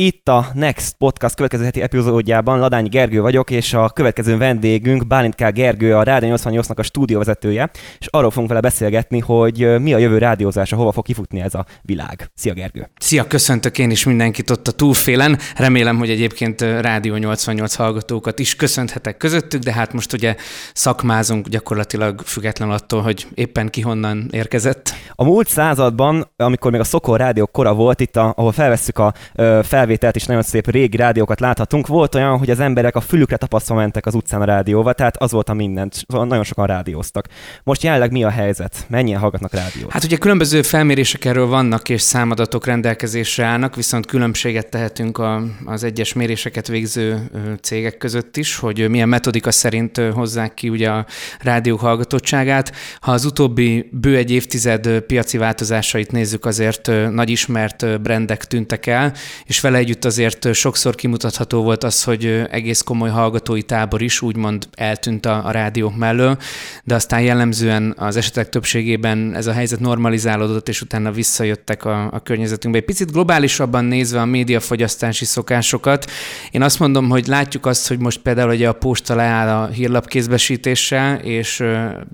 Itt a Next Podcast következő heti epizódjában Ladányi Gergő vagyok, és a következő vendégünk Bálint K. Gergő, a Rádió 88-nak a stúdióvezetője, és arról fogunk vele beszélgetni, hogy mi a jövő rádiózása, hova fog kifutni ez a világ. Szia Gergő! Szia, köszöntök én is mindenkit ott a túlfélen. Remélem, hogy egyébként Rádió 88 hallgatókat is köszönhetek közöttük, de hát most ugye szakmázunk gyakorlatilag független attól, hogy éppen ki honnan érkezett. A múlt században, amikor még a Szokor Rádió kora volt, itt, a, ahol felvesszük a fel felvételt is nagyon szép régi rádiókat láthatunk. Volt olyan, hogy az emberek a fülükre tapasztva mentek az utcán a rádióval, tehát az volt a mindent. Nagyon sokan rádióztak. Most jelenleg mi a helyzet? Mennyien hallgatnak rádiót? Hát ugye különböző felmérések erről vannak, és számadatok rendelkezésre állnak, viszont különbséget tehetünk a, az egyes méréseket végző cégek között is, hogy milyen metodika szerint hozzák ki ugye a rádió hallgatottságát. Ha az utóbbi bő egy évtized piaci változásait nézzük, azért nagy ismert brendek tűntek el, és vele együtt azért sokszor kimutatható volt az, hogy egész komoly hallgatói tábor is úgymond eltűnt a, a rádiók mellől, de aztán jellemzően az esetek többségében ez a helyzet normalizálódott, és utána visszajöttek a, a környezetünkbe. Egy picit globálisabban nézve a médiafogyasztási szokásokat, én azt mondom, hogy látjuk azt, hogy most például ugye a posta leáll a hírlapkézbesítéssel, és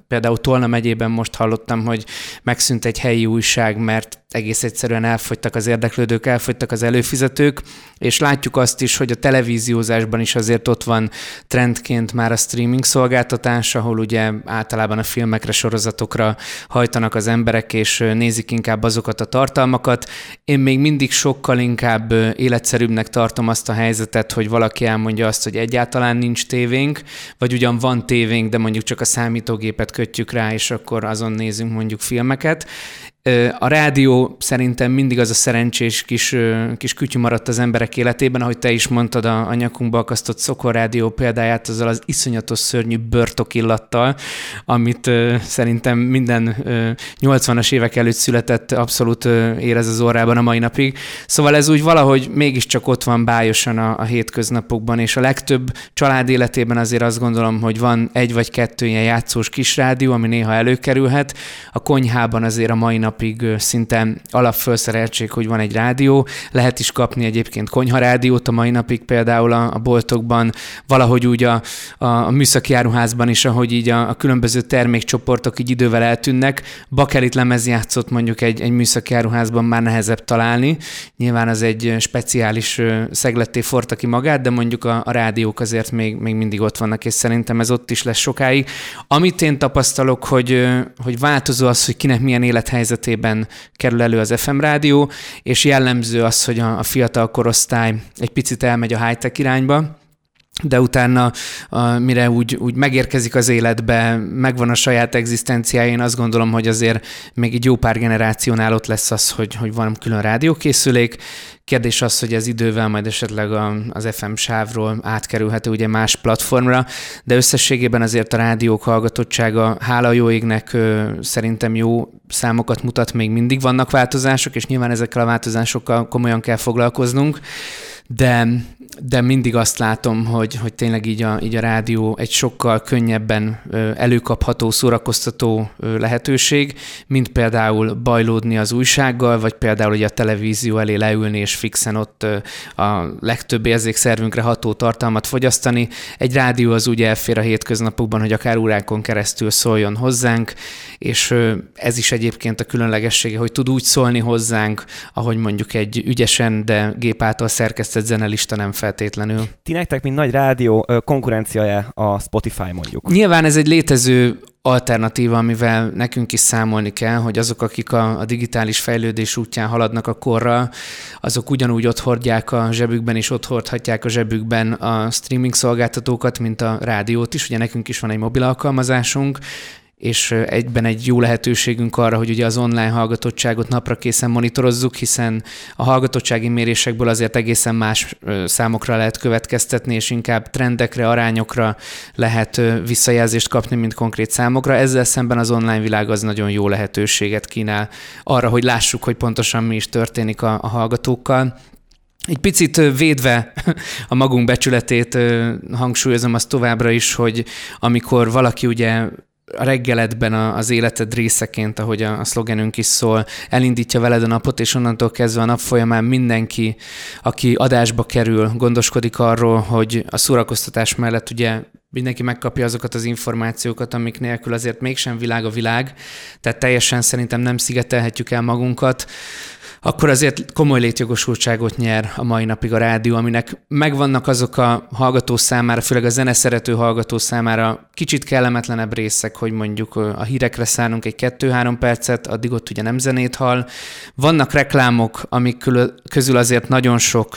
például Tolna megyében most hallottam, hogy megszűnt egy helyi újság, mert egész egyszerűen elfogytak az érdeklődők, elfogytak az előfizetők, és látjuk azt is, hogy a televíziózásban is azért ott van trendként már a streaming szolgáltatás, ahol ugye általában a filmekre, sorozatokra hajtanak az emberek, és nézik inkább azokat a tartalmakat. Én még mindig sokkal inkább életszerűbbnek tartom azt a helyzetet, hogy valaki elmondja azt, hogy egyáltalán nincs tévénk, vagy ugyan van tévénk, de mondjuk csak a számítógépet kötjük rá, és akkor azon nézünk mondjuk filmeket. A rádió szerintem mindig az a szerencsés kis, kis kütyű maradt az emberek életében, ahogy te is mondtad a, a nyakunkba akasztott Szokor rádió példáját, azzal az iszonyatos szörnyű börtok illattal, amit szerintem minden 80-as évek előtt született abszolút érez az orrában a mai napig. Szóval ez úgy valahogy mégiscsak ott van bájosan a, a hétköznapokban, és a legtöbb család életében azért azt gondolom, hogy van egy vagy kettő ilyen játszós kis rádió, ami néha előkerülhet. A konyhában azért a mai nap napig szinte alapfölszereltség, hogy van egy rádió. Lehet is kapni egyébként konyharádiót a mai napig például a, a boltokban, valahogy úgy a, a, a műszaki áruházban is, ahogy így a, a különböző termékcsoportok így idővel eltűnnek. Bakelit lemezjátszott mondjuk egy, egy műszaki áruházban már nehezebb találni. Nyilván az egy speciális szegletté forta ki magát, de mondjuk a, a rádiók azért még, még mindig ott vannak, és szerintem ez ott is lesz sokáig. Amit én tapasztalok, hogy, hogy változó az, hogy kinek milyen élethelyzet esetében kerül elő az FM rádió, és jellemző az, hogy a, a fiatal korosztály egy picit elmegy a high-tech irányba, de utána, mire úgy, úgy megérkezik az életbe, megvan a saját egzisztenciája, én azt gondolom, hogy azért még egy jó pár generációnál ott lesz az, hogy, hogy van külön rádiókészülék. Kérdés az, hogy ez idővel majd esetleg az FM sávról átkerülhető ugye más platformra, de összességében azért a rádiók hallgatottsága, hála jó égnek szerintem jó számokat mutat, még mindig vannak változások, és nyilván ezekkel a változásokkal komolyan kell foglalkoznunk de, de mindig azt látom, hogy, hogy tényleg így a, így a rádió egy sokkal könnyebben előkapható, szórakoztató lehetőség, mint például bajlódni az újsággal, vagy például hogy a televízió elé leülni és fixen ott a legtöbb érzékszervünkre ható tartalmat fogyasztani. Egy rádió az úgy elfér a hétköznapokban, hogy akár órákon keresztül szóljon hozzánk, és ez is egyébként a különlegessége, hogy tud úgy szólni hozzánk, ahogy mondjuk egy ügyesen, de gép által szerkesztett fejlesztett zenelista nem feltétlenül. Ti nektek, mint nagy rádió, konkurenciája a Spotify mondjuk? Nyilván ez egy létező alternatíva, amivel nekünk is számolni kell, hogy azok, akik a, a digitális fejlődés útján haladnak a korra, azok ugyanúgy ott hordják a zsebükben, és ott hordhatják a zsebükben a streaming szolgáltatókat, mint a rádiót is. Ugye nekünk is van egy mobil alkalmazásunk, és egyben egy jó lehetőségünk arra, hogy ugye az online hallgatottságot napra készen monitorozzuk, hiszen a hallgatottsági mérésekből azért egészen más számokra lehet következtetni, és inkább trendekre, arányokra lehet visszajelzést kapni, mint konkrét számokra. Ezzel szemben az online világ az nagyon jó lehetőséget kínál arra, hogy lássuk, hogy pontosan mi is történik a, a hallgatókkal. Egy picit védve a magunk becsületét hangsúlyozom azt továbbra is, hogy amikor valaki ugye a reggeledben az életed részeként, ahogy a, a szlogenünk is szól, elindítja veled a napot, és onnantól kezdve a nap folyamán mindenki, aki adásba kerül, gondoskodik arról, hogy a szórakoztatás mellett ugye mindenki megkapja azokat az információkat, amik nélkül azért mégsem világ a világ, tehát teljesen szerintem nem szigetelhetjük el magunkat akkor azért komoly létjogosultságot nyer a mai napig a rádió, aminek megvannak azok a hallgató számára, főleg a zene szerető hallgató számára kicsit kellemetlenebb részek, hogy mondjuk a hírekre szánunk egy kettő-három percet, addig ott ugye nem zenét hall. Vannak reklámok, amik közül azért nagyon sok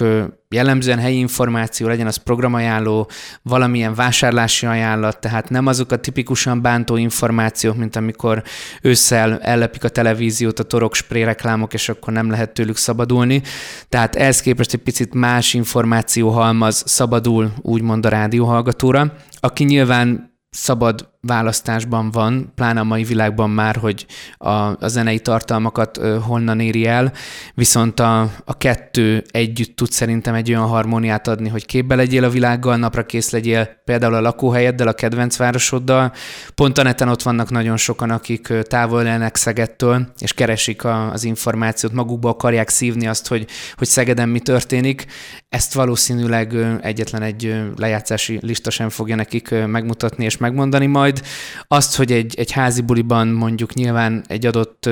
jellemzően helyi információ, legyen az programajánló, valamilyen vásárlási ajánlat, tehát nem azok a tipikusan bántó információk, mint amikor ősszel ellepik a televíziót a torok spré reklámok, és akkor nem lehet tőlük szabadulni. Tehát ehhez képest egy picit más információhalmaz szabadul, úgymond a rádióhallgatóra, aki nyilván szabad választásban van, pláne a mai világban már, hogy a, a zenei tartalmakat ö, honnan éri el, viszont a, a kettő együtt tud szerintem egy olyan harmóniát adni, hogy képbe legyél a világgal, napra kész legyél például a lakóhelyeddel, a kedvenc városoddal. Pont a neten ott vannak nagyon sokan, akik távol élnek Szegettől, és keresik a, az információt, magukba akarják szívni azt, hogy, hogy Szegeden mi történik. Ezt valószínűleg egyetlen egy lejátszási lista sem fogja nekik megmutatni és megmondani majd, majd azt, hogy egy, egy házi buliban mondjuk nyilván egy adott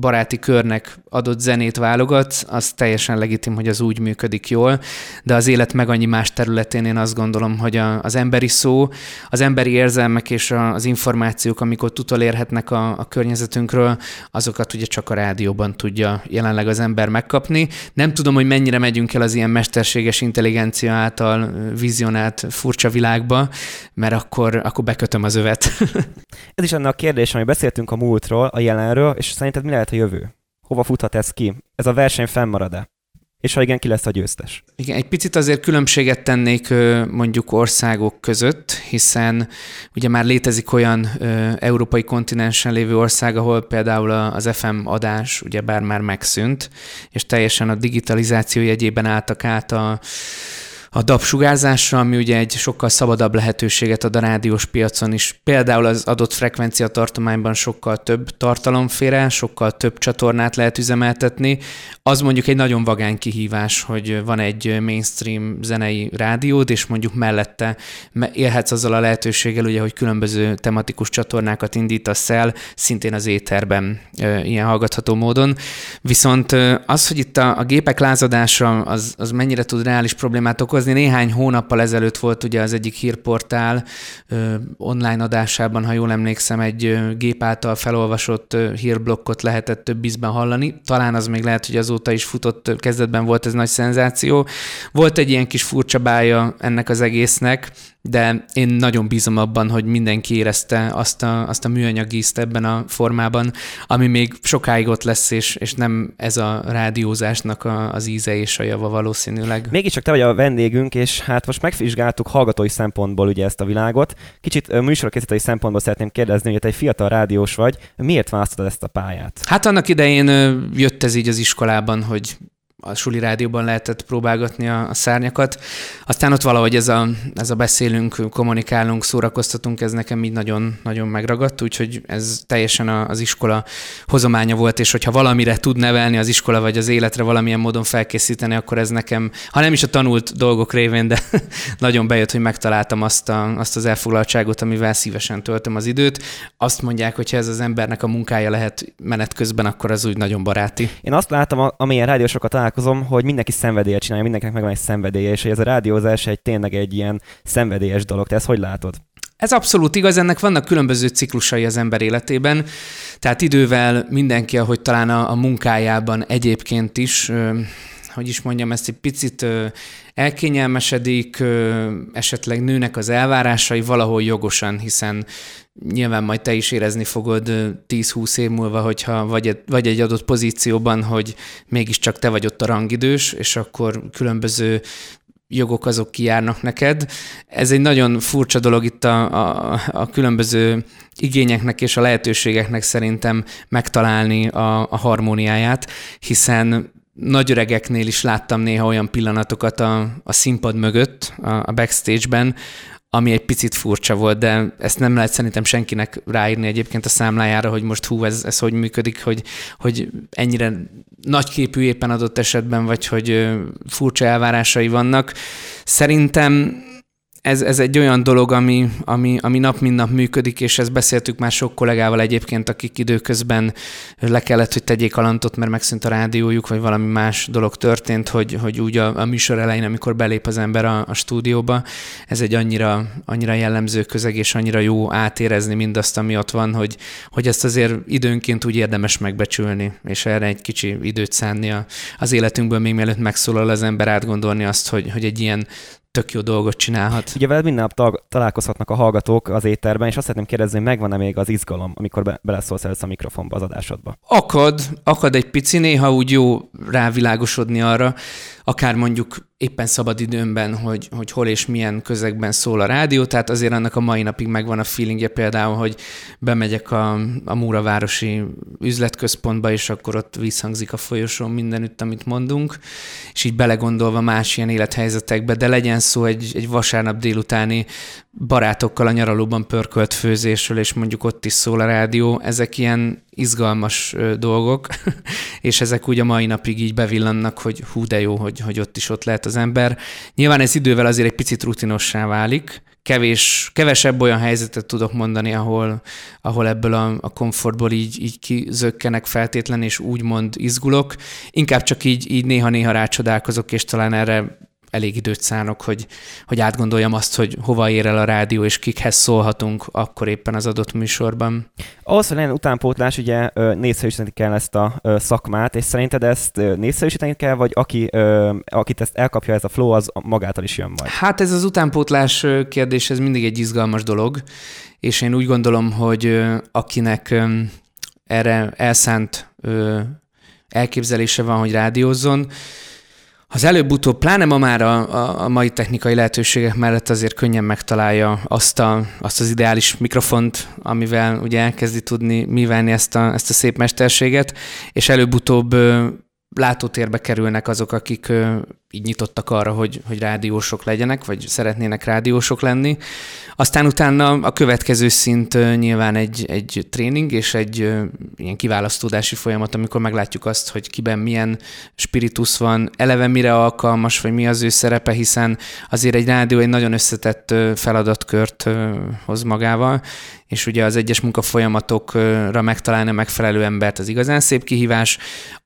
baráti körnek adott zenét válogat, az teljesen legitim, hogy az úgy működik jól, de az élet meg annyi más területén én azt gondolom, hogy a, az emberi szó, az emberi érzelmek és a, az információk, amik ott utolérhetnek a, a környezetünkről, azokat ugye csak a rádióban tudja jelenleg az ember megkapni. Nem tudom, hogy mennyire megyünk el az ilyen mesterséges intelligencia által vizionált furcsa világba, mert akkor, akkor bekötöm az övet. ez is annak a kérdés, ami beszéltünk a múltról, a jelenről, és szerinted mi lehet a jövő? Hova futhat ez ki? Ez a verseny fennmarad-e? És ha igen, ki lesz a győztes? Igen, egy picit azért különbséget tennék mondjuk országok között, hiszen ugye már létezik olyan európai kontinensen lévő ország, ahol például az FM adás ugye bár már megszűnt, és teljesen a digitalizáció jegyében álltak át a a DAB ami ugye egy sokkal szabadabb lehetőséget ad a rádiós piacon is. Például az adott frekvencia tartományban sokkal több tartalom fér el, sokkal több csatornát lehet üzemeltetni. Az mondjuk egy nagyon vagány kihívás, hogy van egy mainstream zenei rádiód, és mondjuk mellette élhetsz azzal a lehetőséggel, ugye, hogy különböző tematikus csatornákat indítasz el, szintén az éterben ilyen hallgatható módon. Viszont az, hogy itt a, a gépek lázadása az, az mennyire tud reális problémát okozni, okozni. Néhány hónappal ezelőtt volt ugye az egyik hírportál online adásában, ha jól emlékszem, egy gép által felolvasott hírblokkot lehetett több ízben hallani. Talán az még lehet, hogy azóta is futott, kezdetben volt ez nagy szenzáció. Volt egy ilyen kis furcsa bája ennek az egésznek, de én nagyon bízom abban, hogy mindenki érezte azt a, azt a műanyag ízt ebben a formában, ami még sokáig ott lesz, és, és nem ez a rádiózásnak a, az íze és a java valószínűleg. Mégiscsak te vagy a vendégünk, és hát most megvizsgáltuk hallgatói szempontból ugye ezt a világot. Kicsit műsorkészítői szempontból szeretném kérdezni, hogy te egy fiatal rádiós vagy, miért választod ezt a pályát? Hát annak idején jött ez így az iskolában, hogy a suli rádióban lehetett próbálgatni a, a szárnyakat. Aztán ott valahogy ez a, ez a beszélünk, kommunikálunk, szórakoztatunk, ez nekem így nagyon, nagyon megragadt, úgyhogy ez teljesen az iskola hozománya volt, és hogyha valamire tud nevelni az iskola, vagy az életre valamilyen módon felkészíteni, akkor ez nekem, ha nem is a tanult dolgok révén, de nagyon bejött, hogy megtaláltam azt, a, azt az elfoglaltságot, amivel szívesen töltöm az időt. Azt mondják, hogy ez az embernek a munkája lehet menet közben, akkor az úgy nagyon baráti. Én azt látom, amilyen rádiósokat találkozom, hogy mindenki szenvedélyet csinálja, mindenkinek megvan egy szenvedélye, és hogy ez a rádiózás egy tényleg egy ilyen szenvedélyes dolog. Te ezt hogy látod? Ez abszolút igaz, ennek vannak különböző ciklusai az ember életében, tehát idővel mindenki, ahogy talán a, a munkájában egyébként is, hogy is mondjam, ezt egy picit elkényelmesedik, esetleg nőnek az elvárásai valahol jogosan, hiszen nyilván majd te is érezni fogod 10-20 év múlva, hogyha vagy, vagy egy adott pozícióban, hogy mégiscsak te vagy ott a rangidős, és akkor különböző jogok azok kijárnak neked. Ez egy nagyon furcsa dolog itt a, a, a különböző igényeknek és a lehetőségeknek szerintem megtalálni a, a harmóniáját, hiszen nagyöregeknél is láttam néha olyan pillanatokat a, a színpad mögött, a, a backstage-ben, ami egy picit furcsa volt, de ezt nem lehet szerintem senkinek ráírni egyébként a számlájára, hogy most hú, ez, ez hogy működik, hogy, hogy ennyire nagyképű éppen adott esetben, vagy hogy furcsa elvárásai vannak. Szerintem ez, ez egy olyan dolog, ami, ami, ami nap mint nap működik, és ezt beszéltük már sok kollégával egyébként, akik időközben le kellett, hogy tegyék a lantot, mert megszűnt a rádiójuk, vagy valami más dolog történt, hogy, hogy úgy a, a műsor elején, amikor belép az ember a, a stúdióba, ez egy annyira, annyira jellemző közeg, és annyira jó átérezni mindazt, ami ott van, hogy, hogy ezt azért időnként úgy érdemes megbecsülni, és erre egy kicsi időt szánni az életünkből, még mielőtt megszólal az ember átgondolni azt, hogy, hogy egy ilyen tök jó dolgot csinálhat. Ugye veled minden nap találkozhatnak a hallgatók az éterben, és azt szeretném kérdezni, hogy megvan-e még az izgalom, amikor be- beleszólsz először a mikrofonba az adásodba? Akad, akad egy pici, néha úgy jó rávilágosodni arra, akár mondjuk éppen szabad időmben, hogy, hogy hol és milyen közegben szól a rádió, tehát azért annak a mai napig megvan a feelingje például, hogy bemegyek a, a Múravárosi üzletközpontba, és akkor ott visszhangzik a folyosón mindenütt, amit mondunk, és így belegondolva más ilyen élethelyzetekbe, de legyen szó egy, egy vasárnap délutáni barátokkal a nyaralóban pörkölt főzésről, és mondjuk ott is szól a rádió, ezek ilyen izgalmas dolgok, és ezek úgy a mai napig így bevillannak, hogy hú de jó, hogy, hogy ott is ott lehet az ember. Nyilván ez idővel azért egy picit rutinossá válik, kevés, kevesebb olyan helyzetet tudok mondani, ahol, ahol ebből a, a komfortból így, így kizökkenek feltétlen, és úgymond izgulok. Inkább csak így, így néha-néha rácsodálkozok, és talán erre elég időt szánok, hogy, hogy átgondoljam azt, hogy hova ér el a rádió, és kikhez szólhatunk akkor éppen az adott műsorban. Ahhoz, hogy legyen utánpótlás, ugye népszerűsíteni kell ezt a szakmát, és szerinted ezt népszerűsíteni kell, vagy aki, akit ezt elkapja ez a flow, az magától is jön majd? Hát ez az utánpótlás kérdés, ez mindig egy izgalmas dolog, és én úgy gondolom, hogy akinek erre elszánt elképzelése van, hogy rádiózzon, az előbb-utóbb, pláne ma már a, a, mai technikai lehetőségek mellett azért könnyen megtalálja azt, a, azt az ideális mikrofont, amivel ugye elkezdi tudni művelni ezt a, ezt a szép mesterséget, és előbb-utóbb látótérbe kerülnek azok, akik így nyitottak arra, hogy, hogy rádiósok legyenek, vagy szeretnének rádiósok lenni. Aztán utána a következő szint nyilván egy, egy tréning és egy ilyen kiválasztódási folyamat, amikor meglátjuk azt, hogy kiben milyen spiritus van, eleve mire alkalmas, vagy mi az ő szerepe, hiszen azért egy rádió egy nagyon összetett feladatkört hoz magával, és ugye az egyes munkafolyamatokra megtalálni a megfelelő embert az igazán szép kihívás.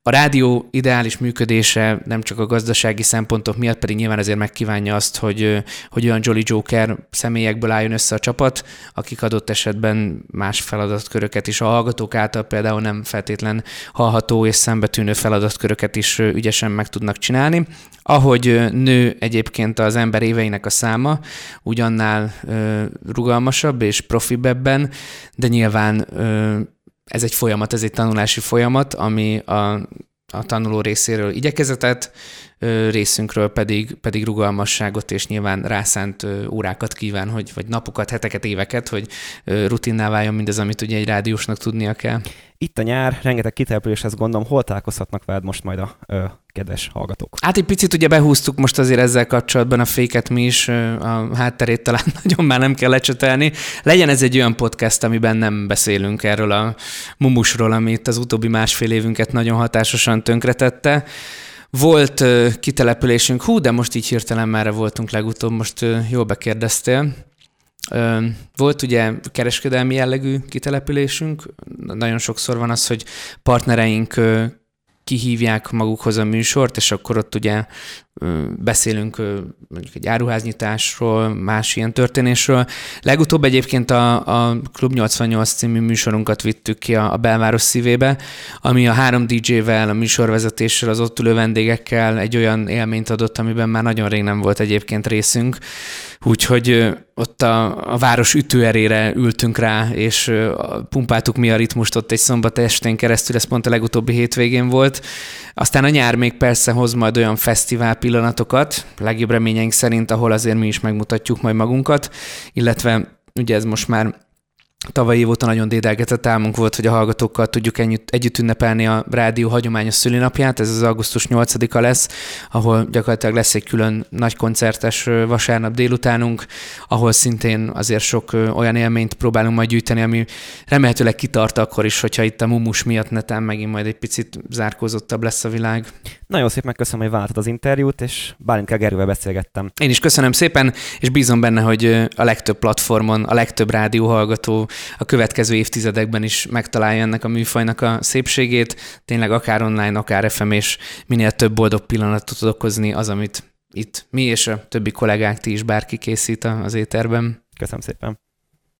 A rádió ideális működése nem csak a gazdasági szempontok miatt, pedig nyilván ezért megkívánja azt, hogy, hogy olyan Jolly Joker személyekből álljon össze a csapat, akik adott esetben más feladatköröket is a hallgatók által például nem feltétlen hallható és szembetűnő feladatköröket is ügyesen meg tudnak csinálni. Ahogy nő egyébként az ember éveinek a száma, ugyannál rugalmasabb és profibb ebben, de nyilván ez egy folyamat, ez egy tanulási folyamat, ami a, a tanuló részéről igyekezetet, részünkről pedig, pedig rugalmasságot és nyilván rászánt órákat kíván, hogy, vagy napokat, heteket, éveket, hogy rutinná váljon mindez, amit ugye egy rádiósnak tudnia kell. Itt a nyár, rengeteg kitelepüléshez gondolom, hol találkozhatnak veled most majd a ö, kedves hallgatók? Hát egy picit ugye behúztuk most azért ezzel kapcsolatban a féket mi is, a hátterét talán nagyon már nem kell lecsetelni. Legyen ez egy olyan podcast, amiben nem beszélünk erről a mumusról, amit az utóbbi másfél évünket nagyon hatásosan tönkretette. Volt uh, kitelepülésünk, hú, de most így hirtelen merre voltunk legutóbb, most uh, jól bekérdeztél. Uh, volt ugye kereskedelmi jellegű kitelepülésünk, nagyon sokszor van az, hogy partnereink kihívják magukhoz a műsort, és akkor ott ugye beszélünk mondjuk egy áruháznyitásról, más ilyen történésről. Legutóbb egyébként a, a Klub 88 című műsorunkat vittük ki a, a belváros szívébe, ami a három DJ-vel, a műsorvezetéssel, az ott ülő vendégekkel egy olyan élményt adott, amiben már nagyon rég nem volt egyébként részünk. Úgyhogy ott a, a város ütőerére ültünk rá, és pumpáltuk mi a ritmust ott egy szombat estén keresztül, ez pont a legutóbbi hétvégén volt. Aztán a nyár még persze hoz majd olyan fesztivál pillanatokat, legjobb reményeink szerint, ahol azért mi is megmutatjuk majd magunkat, illetve ugye ez most már Tavaly év óta nagyon dédelgetett álmunk volt, hogy a hallgatókkal tudjuk együtt, együtt ünnepelni a rádió hagyományos szülinapját. Ez az augusztus 8-a lesz, ahol gyakorlatilag lesz egy külön nagy koncertes vasárnap délutánunk, ahol szintén azért sok olyan élményt próbálunk majd gyűjteni, ami remélhetőleg kitart akkor is, hogyha itt a mumus miatt netán megint majd egy picit zárkózottabb lesz a világ. Nagyon szépen megköszönöm, hogy váltad az interjút, és Bálint Gerővel beszélgettem. Én is köszönöm szépen, és bízom benne, hogy a legtöbb platformon, a legtöbb rádió hallgató a következő évtizedekben is megtalálja ennek a műfajnak a szépségét. Tényleg akár online, akár FM, és minél több boldog pillanatot tud okozni az, amit itt mi és a többi kollégák, ti is bárki készít az éterben. Köszönöm szépen.